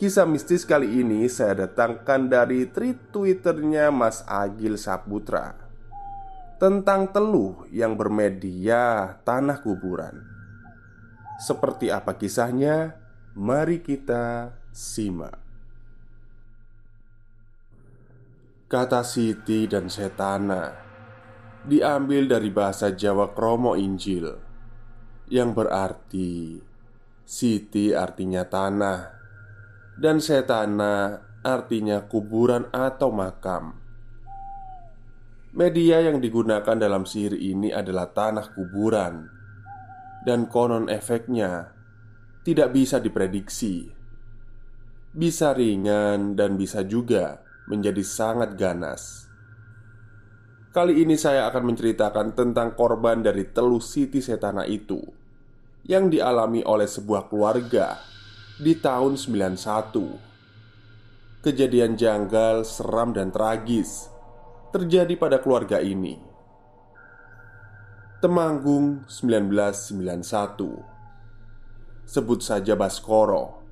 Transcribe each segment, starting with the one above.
Kisah mistis kali ini saya datangkan dari tweet twitternya Mas Agil Saputra Tentang teluh yang bermedia tanah kuburan. Seperti apa kisahnya? Mari kita simak. Kata Siti dan Setana Diambil dari bahasa Jawa Kromo Injil Yang berarti Siti artinya tanah dan setana artinya kuburan atau makam. Media yang digunakan dalam sihir ini adalah tanah kuburan, dan konon efeknya tidak bisa diprediksi. Bisa ringan dan bisa juga menjadi sangat ganas. Kali ini saya akan menceritakan tentang korban dari teluh Siti Setana itu yang dialami oleh sebuah keluarga di tahun 91 Kejadian janggal, seram dan tragis terjadi pada keluarga ini. Temanggung 1991 Sebut saja Baskoro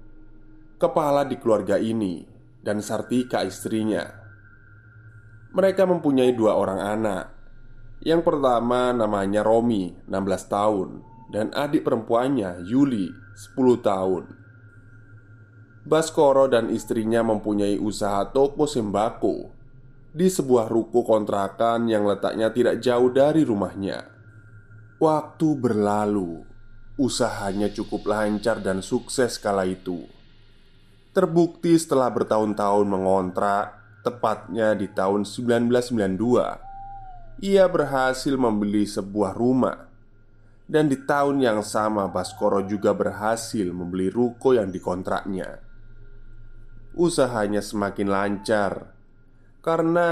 Kepala di keluarga ini dan Sartika istrinya. Mereka mempunyai dua orang anak. Yang pertama namanya Romi 16 tahun Dan adik perempuannya Yuli 10 tahun Baskoro dan istrinya mempunyai usaha toko sembako di sebuah ruko kontrakan yang letaknya tidak jauh dari rumahnya. Waktu berlalu, usahanya cukup lancar dan sukses kala itu. Terbukti setelah bertahun-tahun mengontrak, tepatnya di tahun 1992, ia berhasil membeli sebuah rumah. Dan di tahun yang sama Baskoro juga berhasil membeli ruko yang dikontraknya usahanya semakin lancar karena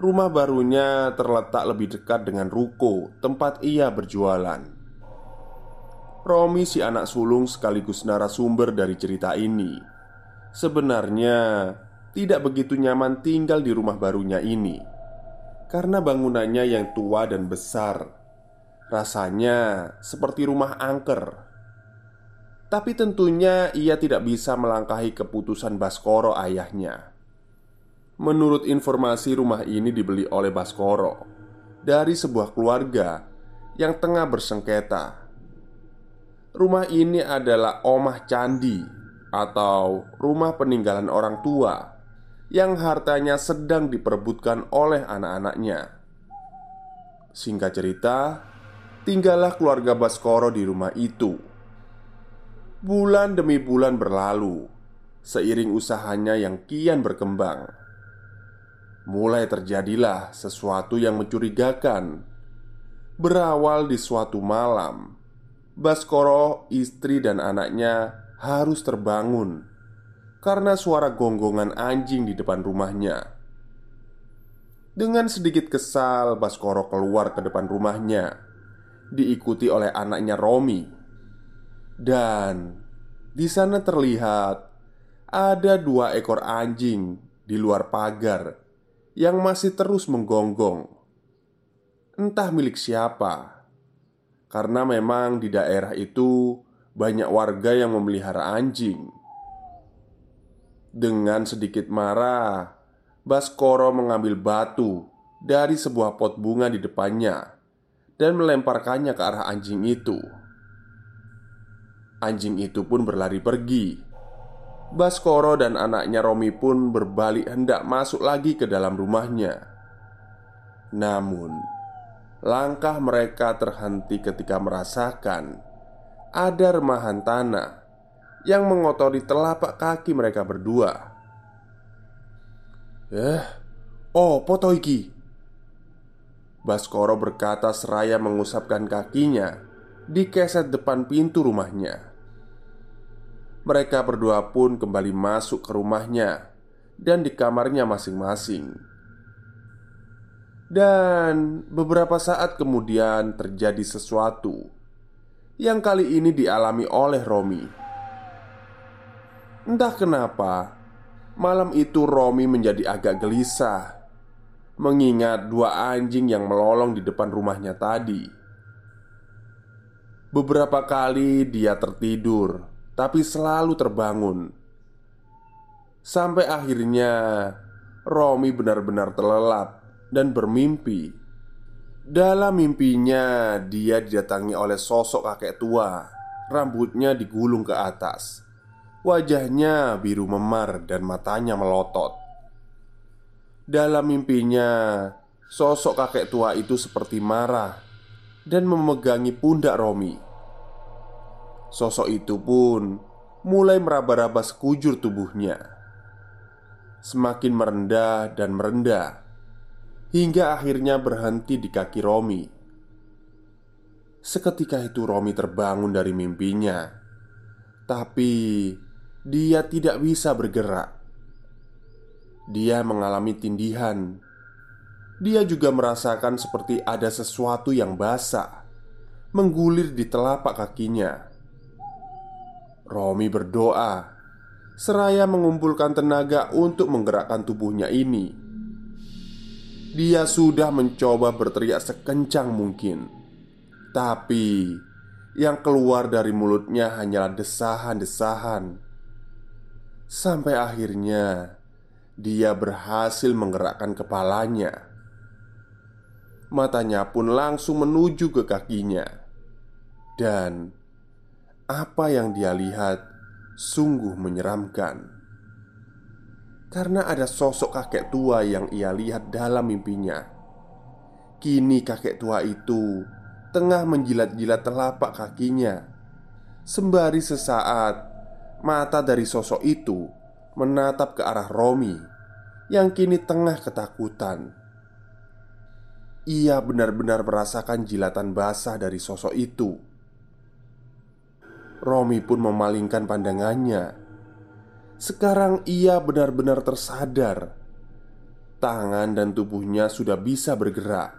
rumah barunya terletak lebih dekat dengan ruko tempat ia berjualan. Romi, si anak sulung sekaligus narasumber dari cerita ini, sebenarnya tidak begitu nyaman tinggal di rumah barunya ini karena bangunannya yang tua dan besar. Rasanya seperti rumah angker tapi tentunya ia tidak bisa melangkahi keputusan Baskoro ayahnya. Menurut informasi rumah ini dibeli oleh Baskoro Dari sebuah keluarga yang tengah bersengketa. Rumah ini adalah omah candi Atau rumah peninggalan orang tua Yang hartanya sedang diperebutkan oleh anak-anaknya. Singkat cerita Tinggallah keluarga Baskoro di rumah itu Bulan demi bulan berlalu Seiring usahanya yang kian berkembang. Mulai terjadilah sesuatu yang mencurigakan. Berawal di suatu malam Baskoro, istri dan anaknya harus terbangun Karena suara gonggongan anjing di depan rumahnya. Dengan sedikit kesal, Baskoro keluar ke depan rumahnya diikuti oleh anaknya Romi. Dan di sana terlihat ada dua ekor anjing di luar pagar yang masih terus menggonggong. Entah milik siapa, karena memang di daerah itu banyak warga yang memelihara anjing. Dengan sedikit marah, Baskoro mengambil batu dari sebuah pot bunga di depannya dan melemparkannya ke arah anjing itu. Anjing itu pun berlari pergi. Baskoro dan anaknya Romi pun berbalik hendak masuk lagi ke dalam rumahnya. Namun, langkah mereka terhenti ketika merasakan ada remahan tanah yang mengotori telapak kaki mereka berdua. Eh, oh, foto iki. Baskoro berkata seraya mengusapkan kakinya di keset depan pintu rumahnya. Mereka berdua pun kembali masuk ke rumahnya dan di kamarnya masing-masing. Dan beberapa saat kemudian terjadi sesuatu yang kali ini dialami oleh Romi. Entah kenapa, malam itu Romi menjadi agak gelisah mengingat dua anjing yang melolong di depan rumahnya tadi. Beberapa kali dia tertidur tapi selalu terbangun. Sampai akhirnya Romi benar-benar terlelap dan bermimpi. Dalam mimpinya, dia didatangi oleh sosok kakek tua. Rambutnya digulung ke atas, wajahnya biru memar, dan matanya melotot. Dalam mimpinya, sosok kakek tua itu seperti marah dan memegangi pundak Romi. Sosok itu pun mulai meraba-raba sekujur tubuhnya. Semakin merendah dan merendah Hingga akhirnya berhenti di kaki Romi. Seketika itu Romi terbangun dari mimpinya Tapi dia tidak bisa bergerak. Dia mengalami tindihan. Dia juga merasakan seperti ada sesuatu yang basah Menggulir di telapak kakinya Romi berdoa seraya mengumpulkan tenaga untuk menggerakkan tubuhnya ini. Dia sudah mencoba berteriak sekencang mungkin, tapi yang keluar dari mulutnya hanyalah desahan-desahan. Sampai akhirnya dia berhasil menggerakkan kepalanya. Matanya pun langsung menuju ke kakinya, dan apa yang dia lihat sungguh menyeramkan. Karena ada sosok kakek tua yang ia lihat dalam mimpinya. Kini kakek tua itu tengah menjilat-jilat telapak kakinya. Sembari sesaat Mata dari sosok itu menatap ke arah Romi Yang kini tengah ketakutan. Ia benar-benar merasakan jilatan basah dari sosok itu Romi pun memalingkan pandangannya. Sekarang ia benar-benar tersadar. Tangan dan tubuhnya sudah bisa bergerak,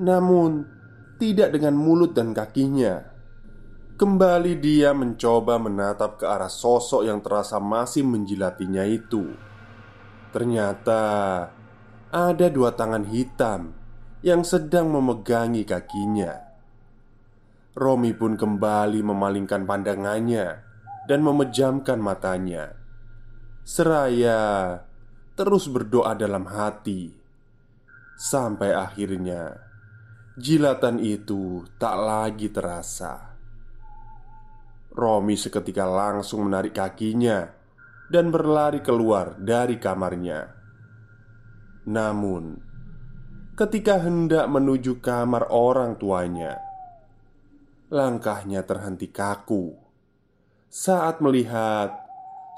namun tidak dengan mulut dan kakinya. Kembali dia mencoba menatap ke arah sosok yang terasa masih menjilatinya itu. Ternyata ada dua tangan hitam yang sedang memegangi kakinya. Romi pun kembali memalingkan pandangannya dan memejamkan matanya, seraya terus berdoa dalam hati sampai akhirnya jilatan itu tak lagi terasa. Romi seketika langsung menarik kakinya dan berlari keluar dari kamarnya. Namun, ketika hendak menuju kamar orang tuanya, Langkahnya terhenti kaku saat melihat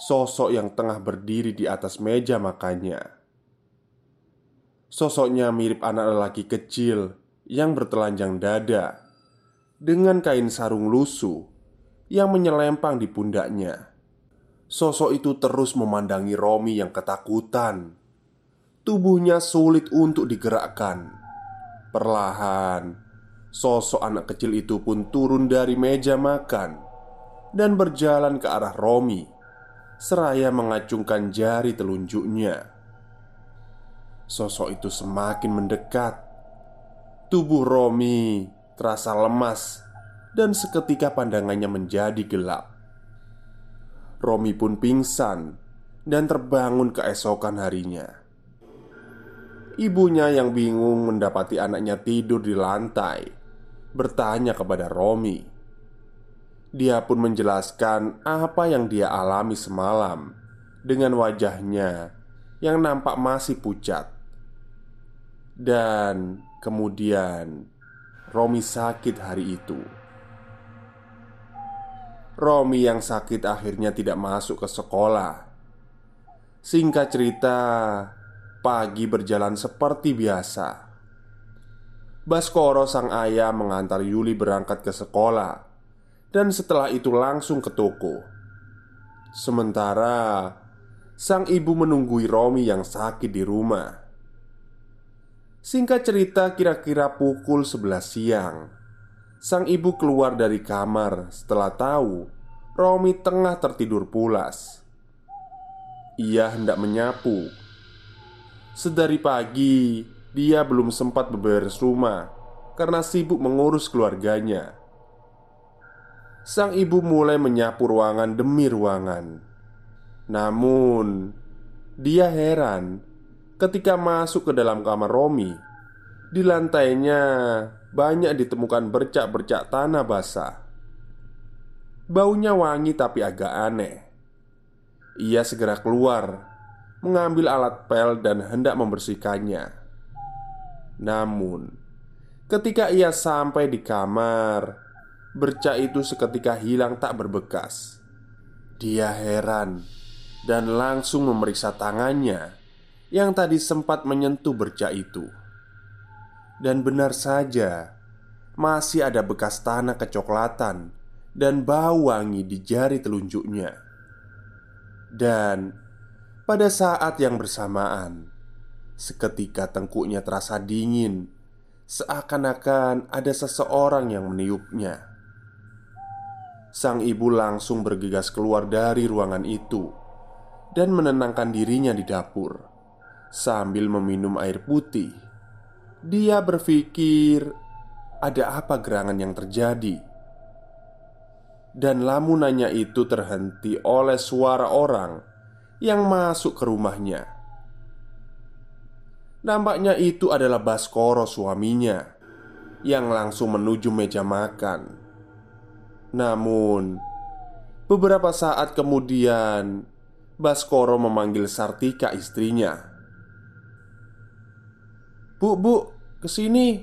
sosok yang tengah berdiri di atas meja makannya. Sosoknya mirip anak lelaki kecil yang bertelanjang dada dengan kain sarung lusuh yang menyelempang di pundaknya. Sosok itu terus memandangi Romi yang ketakutan. Tubuhnya sulit untuk digerakkan. Perlahan, Sosok anak kecil itu pun turun dari meja makan dan berjalan ke arah Romi, seraya mengacungkan jari telunjuknya. Sosok itu semakin mendekat. Tubuh Romi terasa lemas dan seketika pandangannya menjadi gelap. Romi pun pingsan dan terbangun keesokan harinya. Ibunya yang bingung mendapati anaknya tidur di lantai bertanya kepada Romi. Dia pun menjelaskan apa yang dia alami semalam dengan wajahnya yang nampak masih pucat. Dan kemudian Romi sakit hari itu. Romi yang sakit akhirnya tidak masuk ke sekolah. Singkat cerita, pagi berjalan seperti biasa. Baskoro sang ayah mengantar Yuli berangkat ke sekolah dan setelah itu langsung ke toko. Sementara sang ibu menunggui Romi yang sakit di rumah. Singkat cerita kira-kira pukul 11 siang Sang ibu keluar dari kamar setelah tahu Romi tengah tertidur pulas Ia hendak menyapu Sedari pagi dia belum sempat beberes rumah Karena sibuk mengurus keluarganya Sang ibu mulai menyapu ruangan demi ruangan Namun Dia heran Ketika masuk ke dalam kamar Romi, di lantainya banyak ditemukan bercak-bercak tanah basah. Baunya wangi tapi agak aneh. Ia segera keluar, mengambil alat pel dan hendak membersihkannya. Namun, ketika ia sampai di kamar, bercak itu seketika hilang tak berbekas. Dia heran dan langsung memeriksa tangannya yang tadi sempat menyentuh bercak itu. Dan benar saja, masih ada bekas tanah kecoklatan dan bau wangi di jari telunjuknya. Dan pada saat yang bersamaan, seketika tengkuknya terasa dingin, seakan-akan ada seseorang yang meniupnya. Sang ibu langsung bergegas keluar dari ruangan itu dan menenangkan dirinya di dapur. Sambil meminum air putih Dia berpikir Ada apa gerangan yang terjadi Dan lamunannya itu terhenti oleh suara orang Yang masuk ke rumahnya Nampaknya itu adalah Baskoro suaminya Yang langsung menuju meja makan. Namun Beberapa saat kemudian Baskoro memanggil Sartika istrinya. Bu, bu, ke sini.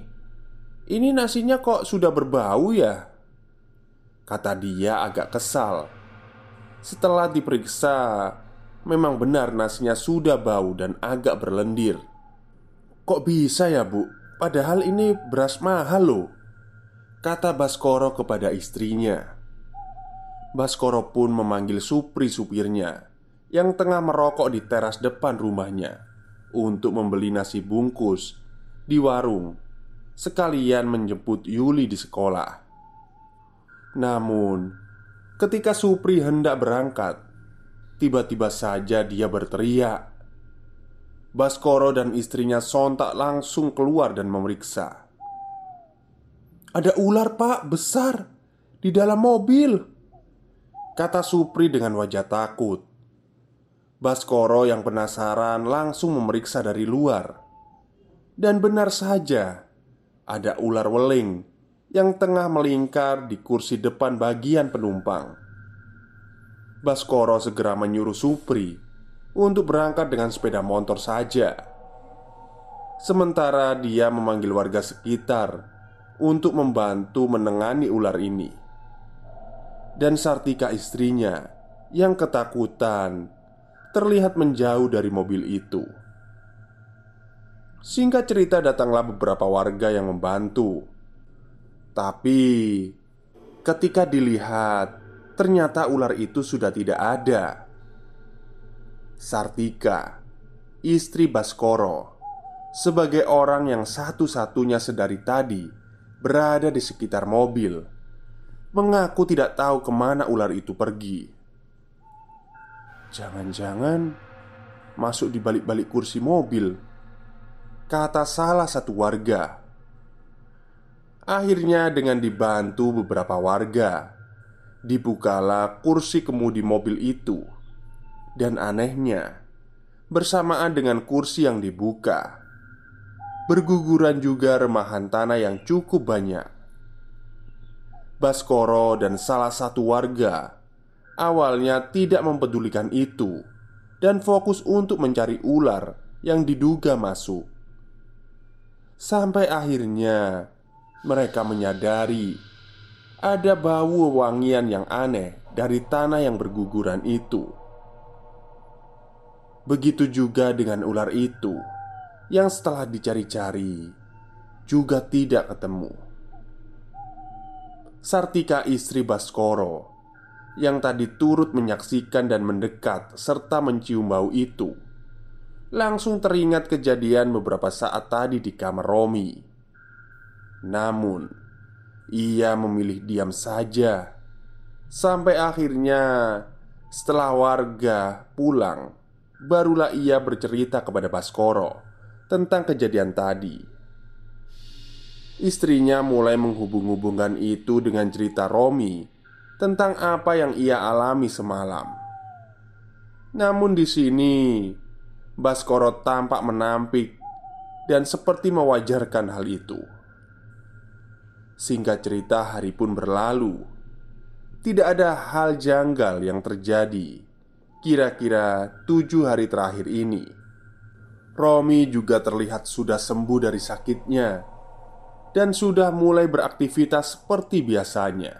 Ini nasinya kok sudah berbau ya? Kata dia agak kesal. Setelah diperiksa Memang benar nasinya sudah bau dan agak berlendir Kok bisa ya bu? Padahal ini beras mahal loh Kata Baskoro kepada istrinya Baskoro pun memanggil Supri supirnya Yang tengah merokok di teras depan rumahnya Untuk membeli nasi bungkus di warung, sekalian menjemput Yuli di sekolah. Namun, ketika Supri hendak berangkat, tiba-tiba saja dia berteriak. Baskoro dan istrinya sontak langsung keluar dan memeriksa. "Ada ular, Pak, besar di dalam mobil," kata Supri dengan wajah takut. Baskoro yang penasaran langsung memeriksa dari luar. Dan benar saja, ada ular weling yang tengah melingkar di kursi depan bagian penumpang. Baskoro segera menyuruh Supri untuk berangkat dengan sepeda motor saja. Sementara dia memanggil warga sekitar untuk membantu menengani ular ini. Dan Sartika istrinya yang ketakutan terlihat menjauh dari mobil itu. Singkat cerita datanglah beberapa warga yang membantu Tapi Ketika dilihat Ternyata ular itu sudah tidak ada Sartika Istri Baskoro Sebagai orang yang satu-satunya sedari tadi berada di sekitar mobil, mengaku tidak tahu ke mana ular itu pergi. Jangan-jangan masuk di balik-balik kursi mobil, kata salah satu warga. Akhirnya, dengan dibantu beberapa warga, dibukalah kursi kemudi mobil itu, dan anehnya, bersamaan dengan kursi yang dibuka, berguguran juga remahan tanah yang cukup banyak. Baskoro dan salah satu warga awalnya tidak mempedulikan itu dan fokus untuk mencari ular yang diduga masuk. Sampai akhirnya mereka menyadari ada bau wangian yang aneh dari tanah yang berguguran itu. Begitu juga dengan ular itu yang setelah dicari-cari juga tidak ketemu. Sartika istri Baskoro yang tadi turut menyaksikan dan mendekat serta mencium bau itu langsung teringat kejadian beberapa saat tadi di kamar Romi. Namun, ia memilih diam saja sampai akhirnya setelah warga pulang, barulah ia bercerita kepada Baskoro tentang kejadian tadi. Istrinya mulai menghubung-hubungkan itu dengan cerita Romi tentang apa yang ia alami semalam. Namun di sini Baskoro tampak menampik dan seperti mewajarkan hal itu. Singkat cerita, hari pun berlalu. Tidak ada hal janggal yang terjadi. Kira-kira tujuh hari terakhir ini, Romi juga terlihat sudah sembuh dari sakitnya dan sudah mulai beraktivitas seperti biasanya.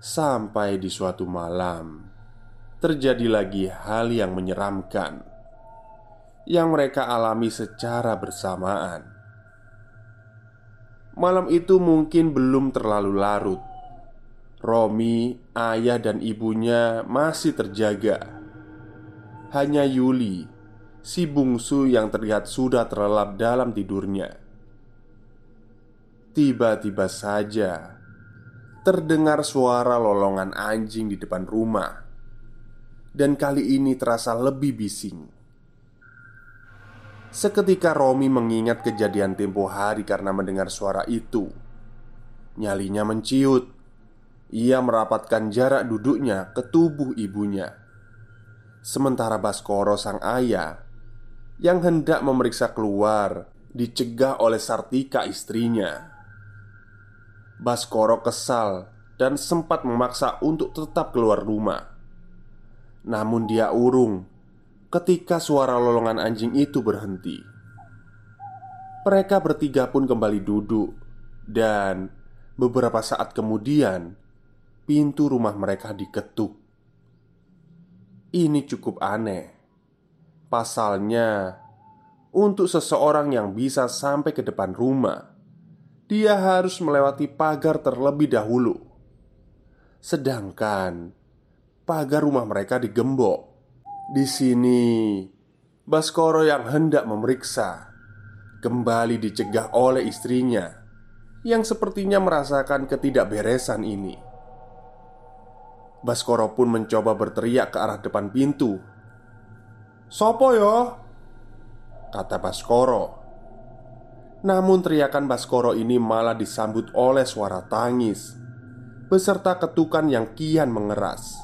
Sampai di suatu malam, terjadi lagi hal yang menyeramkan yang mereka alami secara bersamaan. Malam itu mungkin belum terlalu larut. Romi, ayah, dan ibunya masih terjaga. Hanya Yuli, si bungsu yang terlihat sudah terlelap dalam tidurnya. Tiba-tiba saja terdengar suara lolongan anjing di depan rumah, dan kali ini terasa lebih bising. Seketika Romi mengingat kejadian tempo hari karena mendengar suara itu Nyalinya menciut Ia merapatkan jarak duduknya ke tubuh ibunya. Sementara Baskoro sang ayah Yang hendak memeriksa keluar Dicegah oleh Sartika istrinya. Baskoro kesal dan sempat memaksa untuk tetap keluar rumah. Namun dia urung ketika suara lolongan anjing itu berhenti. Mereka bertiga pun kembali duduk, dan beberapa saat kemudian pintu rumah mereka diketuk. Ini cukup aneh. Pasalnya, untuk seseorang yang bisa sampai ke depan rumah, dia harus melewati pagar terlebih dahulu. Sedangkan pagar rumah mereka digembok di sini, Baskoro yang hendak memeriksa kembali dicegah oleh istrinya yang sepertinya merasakan ketidakberesan ini. Baskoro pun mencoba berteriak ke arah depan pintu. "Sopo yo?" kata Baskoro. Namun teriakan Baskoro ini malah disambut oleh suara tangis beserta ketukan yang kian mengeras.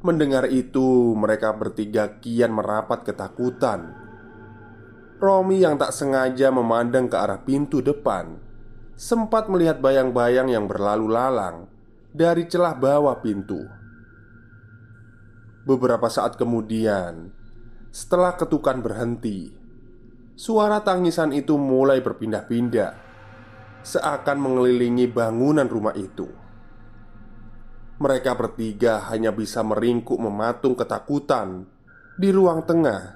Mendengar itu, mereka bertiga kian merapat ketakutan. Romi yang tak sengaja memandang ke arah pintu depan sempat melihat bayang-bayang yang berlalu lalang dari celah bawah pintu. Beberapa saat kemudian, setelah ketukan berhenti, suara tangisan itu mulai berpindah-pindah, seakan mengelilingi bangunan rumah itu. Mereka bertiga hanya bisa meringkuk mematung ketakutan di ruang tengah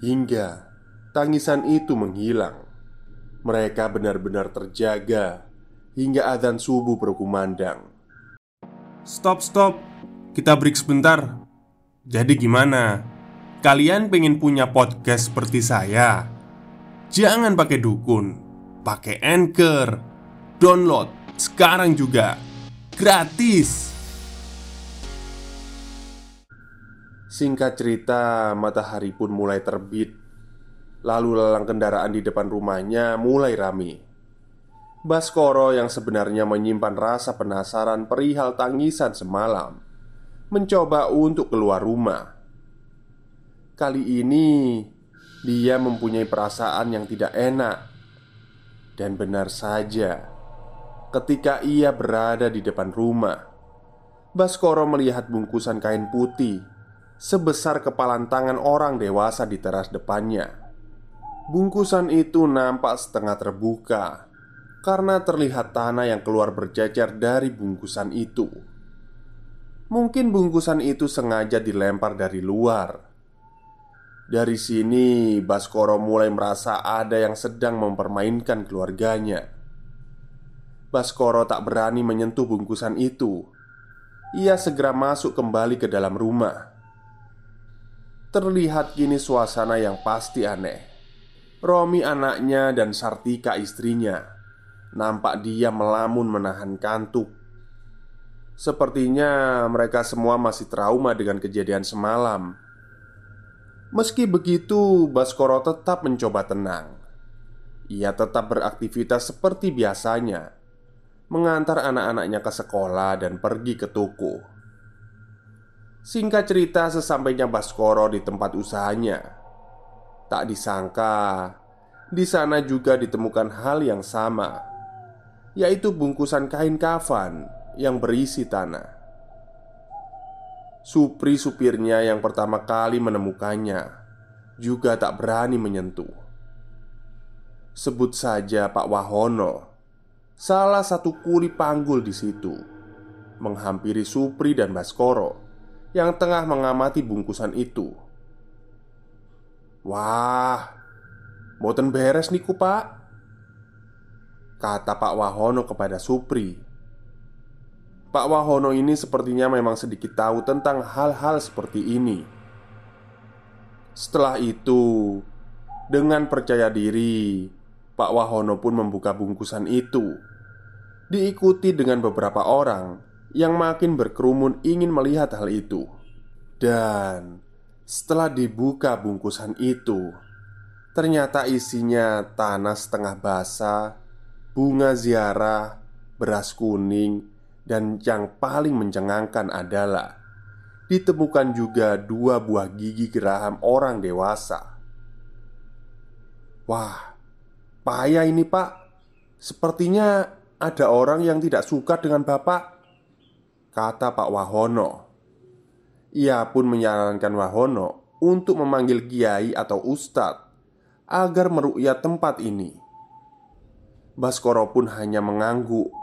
hingga tangisan itu menghilang. Mereka benar-benar terjaga hingga adzan subuh berkumandang. Stop, stop, kita break sebentar. Jadi, gimana? Kalian pengen punya podcast seperti saya? Jangan pakai dukun, pakai Anchor. Download sekarang juga. Gratis. Singkat cerita, matahari pun mulai terbit. Lalu lalang kendaraan di depan rumahnya mulai rame. Baskoro yang sebenarnya menyimpan rasa penasaran perihal tangisan semalam Mencoba untuk keluar rumah. Kali ini dia mempunyai perasaan yang tidak enak. Dan benar saja Ketika ia berada di depan rumah Baskoro melihat bungkusan kain putih Sebesar kepalan tangan orang dewasa di teras depannya. Bungkusan itu nampak setengah terbuka karena terlihat tanah yang keluar berjajar dari bungkusan itu. Mungkin bungkusan itu sengaja dilempar dari luar. Dari sini, Baskoro mulai merasa ada yang sedang mempermainkan keluarganya. Baskoro tak berani menyentuh bungkusan itu. Ia segera masuk kembali ke dalam rumah. Terlihat kini suasana yang pasti aneh. Romi anaknya dan Sartika istrinya Nampak dia melamun menahan kantuk. Sepertinya mereka semua masih trauma dengan kejadian semalam. Meski begitu, Baskoro tetap mencoba tenang. Ia tetap beraktivitas seperti biasanya Mengantar anak-anaknya ke sekolah dan pergi ke toko. Singkat cerita sesampainya Baskoro di tempat usahanya. Tak disangka di sana juga ditemukan hal yang sama yaitu bungkusan kain kafan yang berisi tanah. Supri supirnya yang pertama kali menemukannya juga tak berani menyentuh. Sebut saja Pak Wahono, salah satu kuli panggul di situ, menghampiri Supri dan Baskoro yang tengah mengamati bungkusan itu. Wah, boten beres niku pak Kata Pak Wahono kepada Supri. Pak Wahono ini sepertinya memang sedikit tahu tentang hal-hal seperti ini. Setelah itu Dengan percaya diri Pak Wahono pun membuka bungkusan itu. Diikuti dengan beberapa orang Yang makin berkerumun ingin melihat hal itu. Dan setelah dibuka bungkusan itu Ternyata isinya tanah setengah basah bunga ziarah, beras kuning, dan yang paling mencengangkan adalah ditemukan juga dua buah gigi geraham orang dewasa. Wah, payah ini, Pak. Sepertinya ada orang yang tidak suka dengan Bapak, kata Pak Wahono. Ia pun menyarankan Wahono untuk memanggil kiai atau ustadz agar merukyat tempat ini. Baskoro pun hanya mengangguk.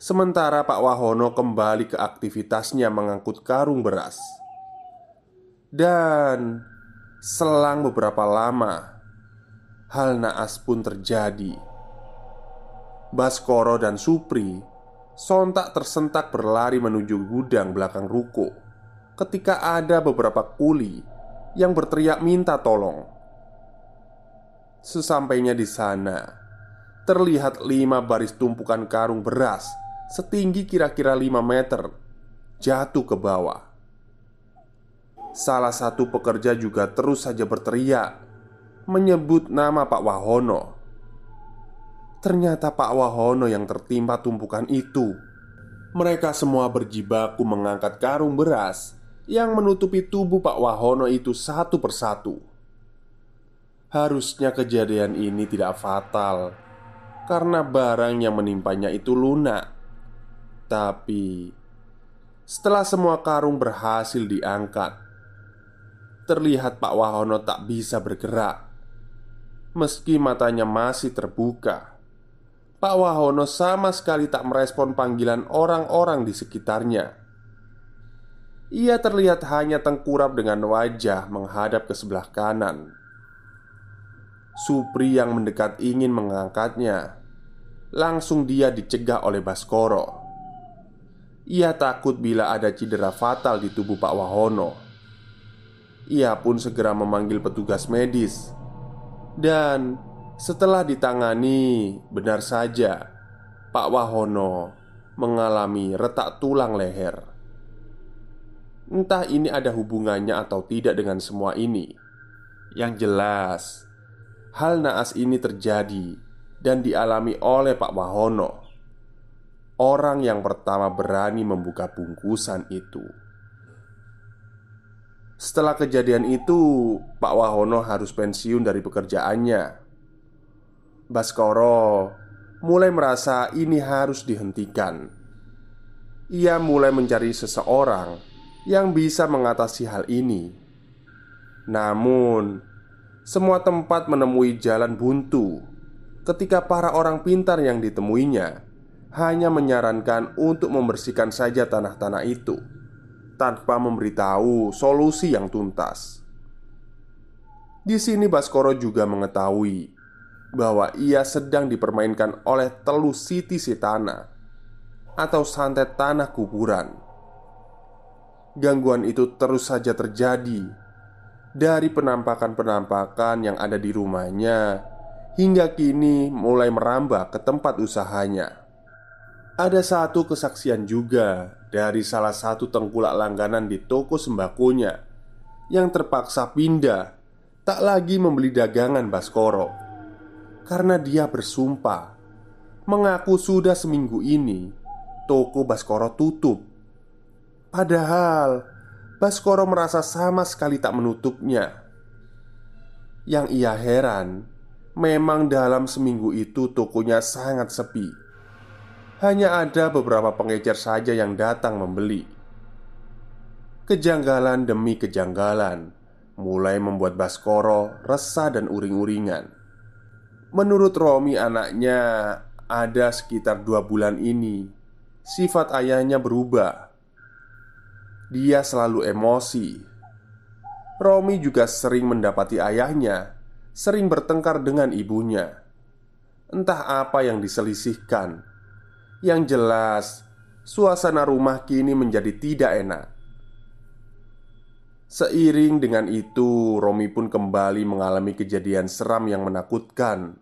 Sementara Pak Wahono kembali ke aktivitasnya mengangkut karung beras. Dan Selang beberapa lama Hal naas pun terjadi. Baskoro dan Supri Sontak tersentak berlari menuju gudang belakang ruko Ketika ada beberapa kuli Yang berteriak minta tolong. Sesampainya di sana terlihat lima baris tumpukan karung beras setinggi kira-kira lima meter jatuh ke bawah. Salah satu pekerja juga terus saja berteriak menyebut nama Pak Wahono. Ternyata Pak Wahono yang tertimpa tumpukan itu. Mereka semua berjibaku mengangkat karung beras yang menutupi tubuh Pak Wahono itu satu persatu. Harusnya kejadian ini tidak fatal karena barang yang menimpanya itu lunak. Tapi setelah semua karung berhasil diangkat, terlihat Pak Wahono tak bisa bergerak. Meski matanya masih terbuka, Pak Wahono sama sekali tak merespon panggilan orang-orang di sekitarnya. Ia terlihat hanya tengkurap dengan wajah menghadap ke sebelah kanan. Supri yang mendekat ingin mengangkatnya Langsung dia dicegah oleh Baskoro Ia takut bila ada cedera fatal di tubuh Pak Wahono Ia pun segera memanggil petugas medis Dan Setelah ditangani, benar saja Pak Wahono mengalami retak tulang leher. Entah ini ada hubungannya atau tidak dengan semua ini. Yang jelas, hal naas ini terjadi dan dialami oleh Pak Wahono. Orang yang pertama berani membuka bungkusan itu. Setelah kejadian itu, Pak Wahono harus pensiun dari pekerjaannya Baskoro mulai merasa ini harus dihentikan. Ia mulai mencari seseorang yang bisa mengatasi hal ini. Namun, semua tempat menemui jalan buntu ketika para orang pintar yang ditemuinya hanya menyarankan untuk membersihkan saja tanah-tanah itu tanpa memberitahu solusi yang tuntas. Di sini Baskoro juga mengetahui bahwa ia sedang dipermainkan oleh Telu Siti Sitana atau santet tanah kuburan. Gangguan itu terus saja terjadi dari penampakan-penampakan yang ada di rumahnya hingga kini mulai merambah ke tempat usahanya. Ada satu kesaksian juga dari salah satu tengkulak langganan di toko sembakonya yang terpaksa pindah tak lagi membeli dagangan Baskoro karena dia bersumpah mengaku sudah seminggu ini toko Baskoro tutup. Padahal Baskoro merasa sama sekali tak menutupnya. Yang ia heran, memang dalam seminggu itu tokonya sangat sepi. Hanya ada beberapa pengecer saja yang datang membeli. Kejanggalan demi kejanggalan mulai membuat Baskoro resah dan uring-uringan. Menurut Romi anaknya Ada sekitar dua bulan ini Sifat ayahnya berubah Dia selalu emosi. Romi juga sering mendapati ayahnya Sering bertengkar dengan ibunya. Entah apa yang diselisihkan. Yang jelas Suasana rumah kini menjadi tidak enak. Seiring dengan itu, Romi pun kembali mengalami kejadian seram yang menakutkan.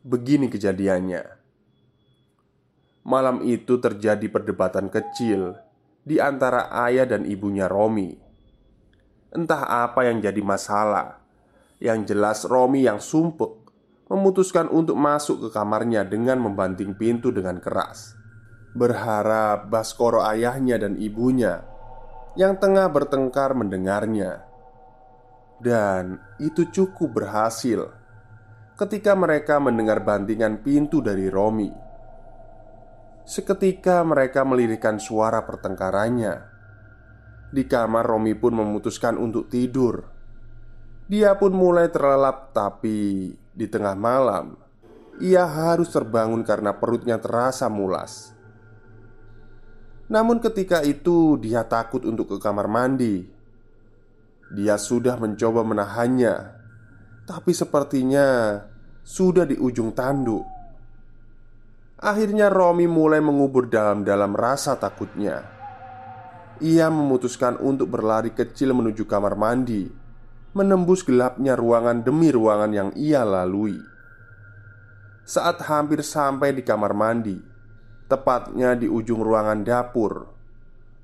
Begini kejadiannya. Malam itu terjadi perdebatan kecil di antara ayah dan ibunya Romi. Entah apa yang jadi masalah. Yang jelas Romi yang sumpuk memutuskan untuk masuk ke kamarnya dengan membanting pintu dengan keras. Berharap Baskoro ayahnya dan ibunya yang tengah bertengkar mendengarnya. Dan itu cukup berhasil ketika mereka mendengar bantingan pintu dari Romi. Seketika mereka melirikan suara pertengkarannya. Di kamar Romi pun memutuskan untuk tidur. Dia pun mulai terlelap tapi di tengah malam ia harus terbangun karena perutnya terasa mulas. Namun ketika itu dia takut untuk ke kamar mandi. Dia sudah mencoba menahannya, tapi sepertinya sudah di ujung tanduk. Akhirnya Romi mulai mengubur dalam-dalam rasa takutnya. Ia memutuskan untuk berlari kecil menuju kamar mandi, menembus gelapnya ruangan demi ruangan yang ia lalui. Saat hampir sampai di kamar mandi, tepatnya di ujung ruangan dapur,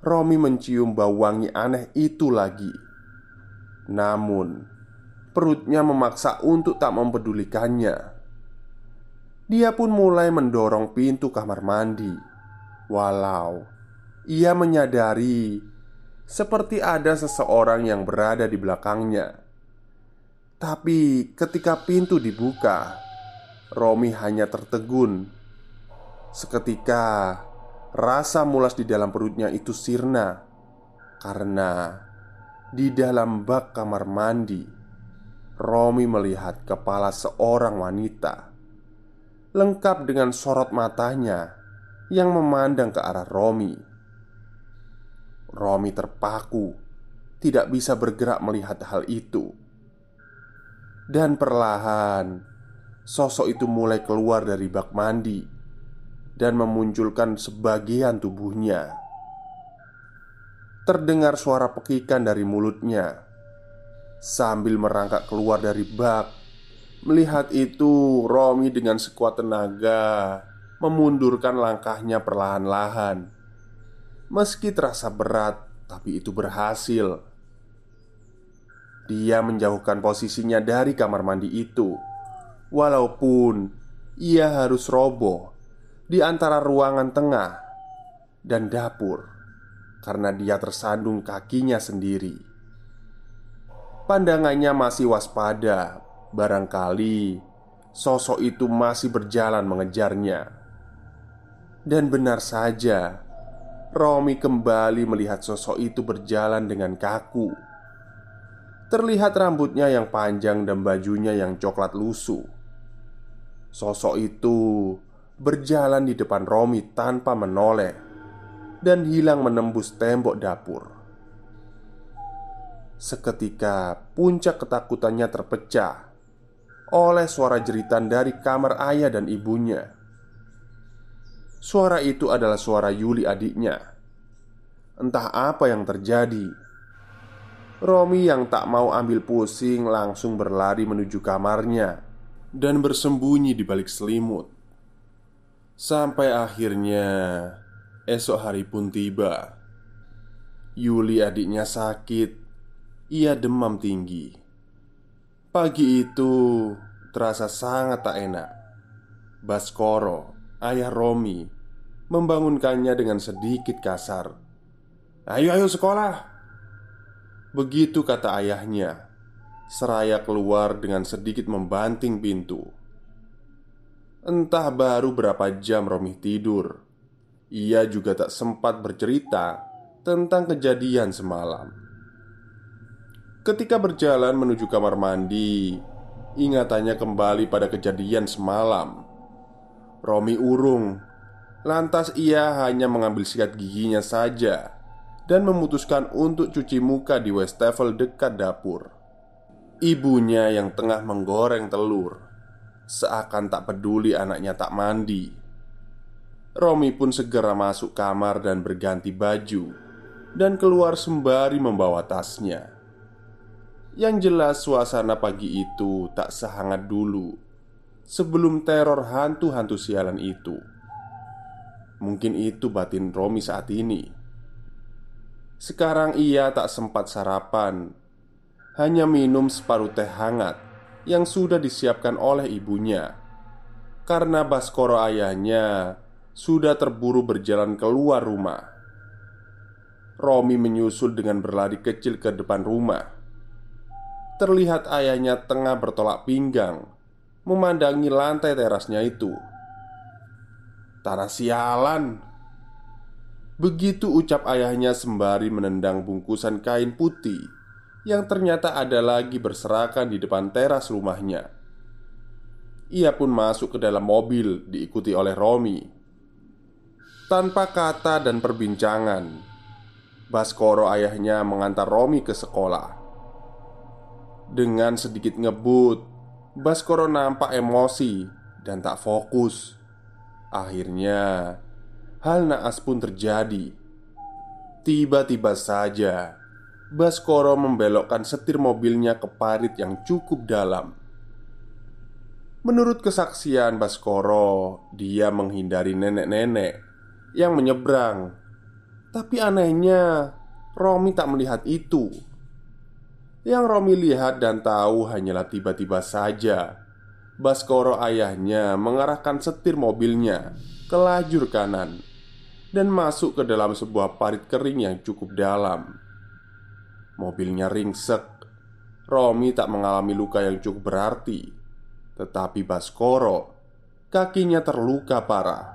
Romi mencium bau wangi aneh itu lagi. Namun, perutnya memaksa untuk tak mempedulikannya. Dia pun mulai mendorong pintu kamar mandi, walau ia menyadari seperti ada seseorang yang berada di belakangnya. Tapi ketika pintu dibuka, Romi hanya tertegun. Seketika, rasa mulas di dalam perutnya itu sirna karena di dalam bak kamar mandi Romi melihat kepala seorang wanita Lengkap dengan sorot matanya Yang memandang ke arah Romi. Romi terpaku Tidak bisa bergerak melihat hal itu. Dan perlahan Sosok itu mulai keluar dari bak mandi Dan memunculkan sebagian tubuhnya. Terdengar suara pekikan dari mulutnya Sambil merangkak keluar dari bak Melihat itu, Romi dengan sekuat tenaga memundurkan langkahnya perlahan-lahan. Meski terasa berat, tapi itu berhasil. Dia menjauhkan posisinya dari kamar mandi itu, walaupun ia harus roboh di antara ruangan tengah dan dapur karena dia tersandung kakinya sendiri. Pandangannya masih waspada Barangkali sosok itu masih berjalan mengejarnya, dan benar saja, Romi kembali melihat sosok itu berjalan dengan kaku. Terlihat rambutnya yang panjang dan bajunya yang coklat lusuh. Sosok itu berjalan di depan Romi tanpa menoleh dan hilang menembus tembok dapur. Seketika puncak ketakutannya terpecah oleh suara jeritan dari kamar ayah dan ibunya. Suara itu adalah suara Yuli adiknya. Entah apa yang terjadi. Romi yang tak mau ambil pusing langsung berlari menuju kamarnya dan bersembunyi di balik selimut. Sampai akhirnya esok hari pun tiba. Yuli adiknya sakit. Ia demam tinggi. Pagi itu terasa sangat tak enak. Baskoro, ayah Romi, membangunkannya dengan sedikit kasar. "Ayo, ayo sekolah!" Begitu kata ayahnya, seraya keluar dengan sedikit membanting pintu. Entah baru berapa jam Romi tidur, ia juga tak sempat bercerita tentang kejadian semalam. Ketika berjalan menuju kamar mandi, ingatannya kembali pada kejadian semalam. Romi urung, lantas ia hanya mengambil sikat giginya saja dan memutuskan untuk cuci muka di wastafel dekat dapur. Ibunya yang tengah menggoreng telur seakan tak peduli anaknya tak mandi. Romi pun segera masuk kamar dan berganti baju dan keluar sembari membawa tasnya. Yang jelas suasana pagi itu tak sehangat dulu Sebelum teror hantu-hantu sialan itu. Mungkin itu batin Romi saat ini. Sekarang ia tak sempat sarapan Hanya minum separuh teh hangat Yang sudah disiapkan oleh ibunya. Karena Baskoro ayahnya Sudah terburu berjalan keluar rumah. Romi menyusul dengan berlari kecil ke depan rumah terlihat ayahnya tengah bertolak pinggang Memandangi lantai terasnya itu. Tanah sialan Begitu ucap ayahnya sembari menendang bungkusan kain putih Yang ternyata ada lagi berserakan di depan teras rumahnya. Ia pun masuk ke dalam mobil diikuti oleh Romi. Tanpa kata dan perbincangan Baskoro ayahnya mengantar Romi ke sekolah dengan sedikit ngebut, Baskoro nampak emosi dan tak fokus. Akhirnya, hal naas pun terjadi. Tiba-tiba saja, Baskoro membelokkan setir mobilnya ke parit yang cukup dalam. Menurut kesaksian Baskoro, dia menghindari nenek-nenek yang menyeberang. Tapi anehnya, Romi tak melihat itu. Yang Romi lihat dan tahu hanyalah tiba-tiba saja. Baskoro ayahnya mengarahkan setir mobilnya ke lajur kanan Dan masuk ke dalam sebuah parit kering yang cukup dalam. Mobilnya ringsek. Romi tak mengalami luka yang cukup berarti Tetapi Baskoro Kakinya terluka parah.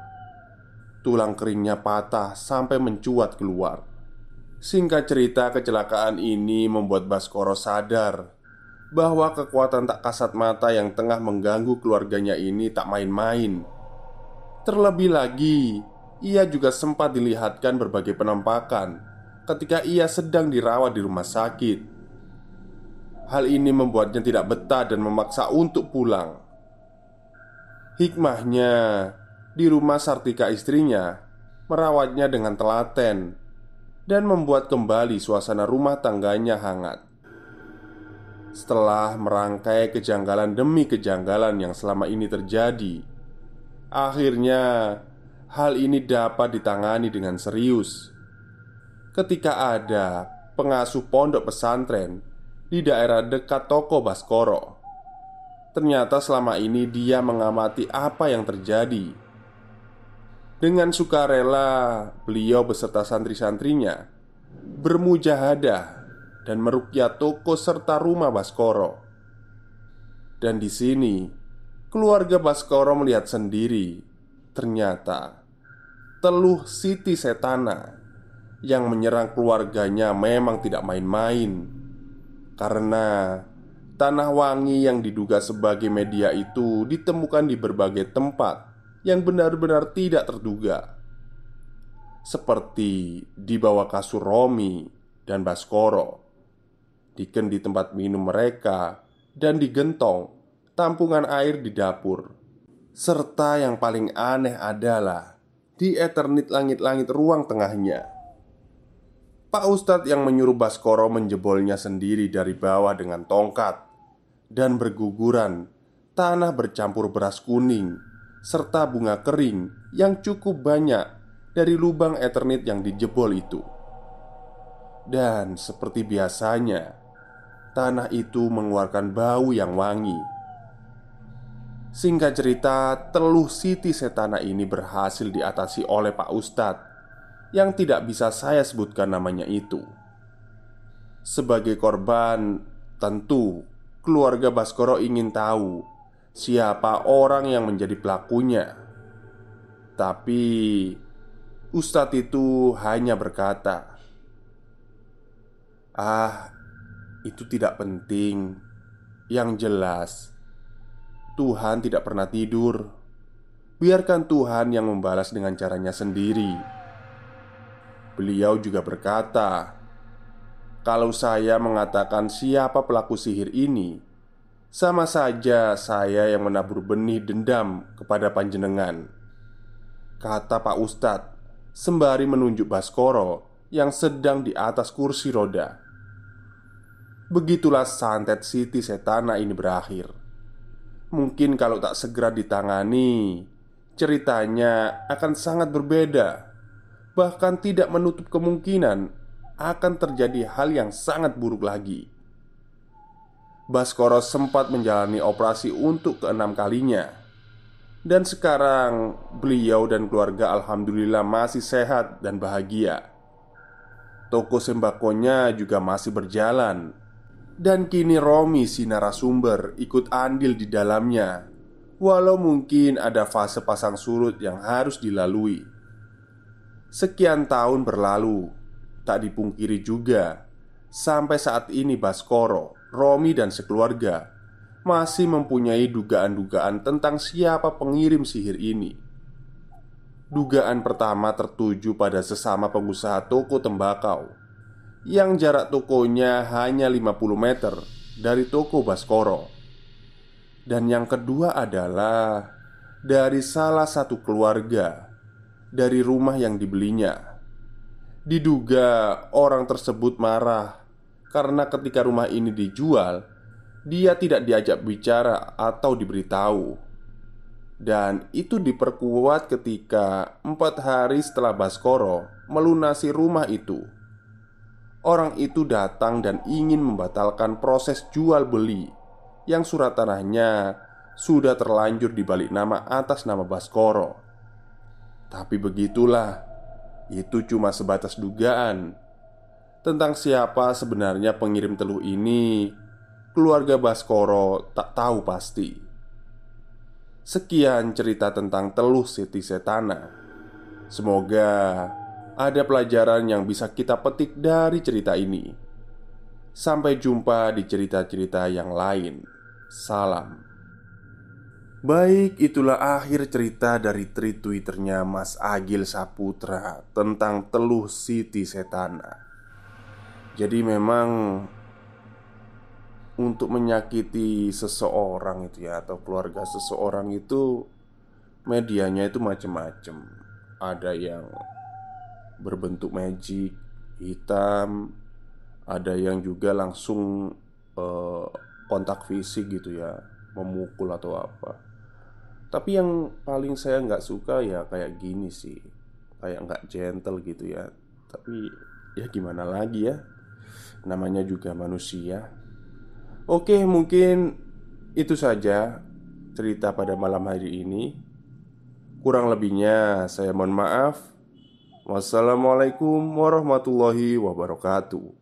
Tulang keringnya patah sampai mencuat keluar Singkat cerita, kecelakaan ini membuat Baskoro sadar bahwa kekuatan tak kasat mata yang tengah mengganggu keluarganya ini tak main-main. Terlebih lagi, ia juga sempat dilihatkan berbagai penampakan ketika ia sedang dirawat di rumah sakit. Hal ini membuatnya tidak betah dan memaksa untuk pulang. Hikmahnya, di rumah Sartika istrinya merawatnya dengan telaten dan membuat kembali suasana rumah tangganya hangat. Setelah merangkai kejanggalan demi kejanggalan yang selama ini terjadi, akhirnya hal ini dapat ditangani dengan serius. Ketika ada pengasuh pondok pesantren di daerah dekat toko Baskoro, ternyata selama ini dia mengamati apa yang terjadi. Dengan sukarela, beliau beserta santri-santrinya bermujahadah dan merukyat toko serta rumah Baskoro. Dan di sini, keluarga Baskoro melihat sendiri, ternyata Teluh Siti Setana yang menyerang keluarganya memang tidak main-main. Karena tanah wangi yang diduga sebagai media itu ditemukan di berbagai tempat yang benar-benar tidak terduga. Seperti di bawah kasur Romi dan Baskoro Diken di tempat minum mereka Dan di gentong Tampungan air di dapur Serta yang paling aneh adalah Di eternit langit-langit ruang tengahnya Pak Ustadz yang menyuruh Baskoro menjebolnya sendiri dari bawah dengan tongkat Dan berguguran Tanah bercampur beras kuning Serta bunga kering yang cukup banyak dari lubang eternit yang dijebol itu Dan seperti biasanya tanah itu mengeluarkan bau yang wangi. Singkat cerita, teluh Siti Setana ini berhasil diatasi oleh Pak Ustadz yang tidak bisa saya sebutkan namanya itu. Sebagai korban, tentu keluarga Baskoro ingin tahu siapa orang yang menjadi pelakunya. Tapi Ustadz itu hanya berkata, "Ah, itu tidak penting. Yang jelas, Tuhan tidak pernah tidur. Biarkan Tuhan yang membalas dengan caranya sendiri. Beliau juga berkata, "Kalau saya mengatakan siapa pelaku sihir ini, sama saja saya yang menabur benih dendam kepada panjenengan." Kata Pak Ustadz sembari menunjuk Baskoro yang sedang di atas kursi roda. Begitulah santet Siti Setana ini berakhir Mungkin kalau tak segera ditangani Ceritanya akan sangat berbeda Bahkan tidak menutup kemungkinan Akan terjadi hal yang sangat buruk lagi Baskoro sempat menjalani operasi untuk keenam kalinya. Dan sekarang beliau dan keluarga Alhamdulillah masih sehat dan bahagia. Toko sembakonya juga masih berjalan. Dan kini Romi si narasumber ikut andil di dalamnya Walau mungkin ada fase pasang surut yang harus dilalui. Sekian tahun berlalu Tak dipungkiri juga Sampai saat ini Baskoro, Romi dan sekeluarga Masih mempunyai dugaan-dugaan tentang siapa pengirim sihir ini Dugaan pertama tertuju pada sesama pengusaha toko tembakau yang jarak tokonya hanya 50 meter dari toko Baskoro. Dan yang kedua adalah dari salah satu keluarga dari rumah yang dibelinya. Diduga orang tersebut marah karena ketika rumah ini dijual, dia tidak diajak bicara atau diberitahu. Dan itu diperkuat ketika empat hari setelah Baskoro melunasi rumah itu. Orang itu datang dan ingin membatalkan proses jual beli Yang surat tanahnya sudah terlanjur dibalik nama atas nama Baskoro. Tapi begitulah Itu cuma sebatas dugaan Tentang siapa sebenarnya pengirim teluh ini Keluarga Baskoro tak tahu pasti Sekian cerita tentang teluh Siti Setana Semoga ada pelajaran yang bisa kita petik dari cerita ini. Sampai jumpa di cerita-cerita yang lain. Salam. Baik, itulah akhir cerita dari tweet Twitternya Mas Agil Saputra tentang Teluh Siti Setana. Jadi memang untuk menyakiti seseorang itu ya atau keluarga seseorang itu medianya itu macam-macam. Ada yang berbentuk magic hitam, ada yang juga langsung eh, kontak fisik gitu ya, memukul atau apa. Tapi yang paling saya nggak suka ya kayak gini sih, kayak nggak gentle gitu ya. Tapi ya gimana lagi ya, namanya juga manusia. Oke, mungkin itu saja cerita pada malam hari ini. Kurang lebihnya, saya mohon maaf. Wassalamualaikum warahmatullahi wabarakatuh.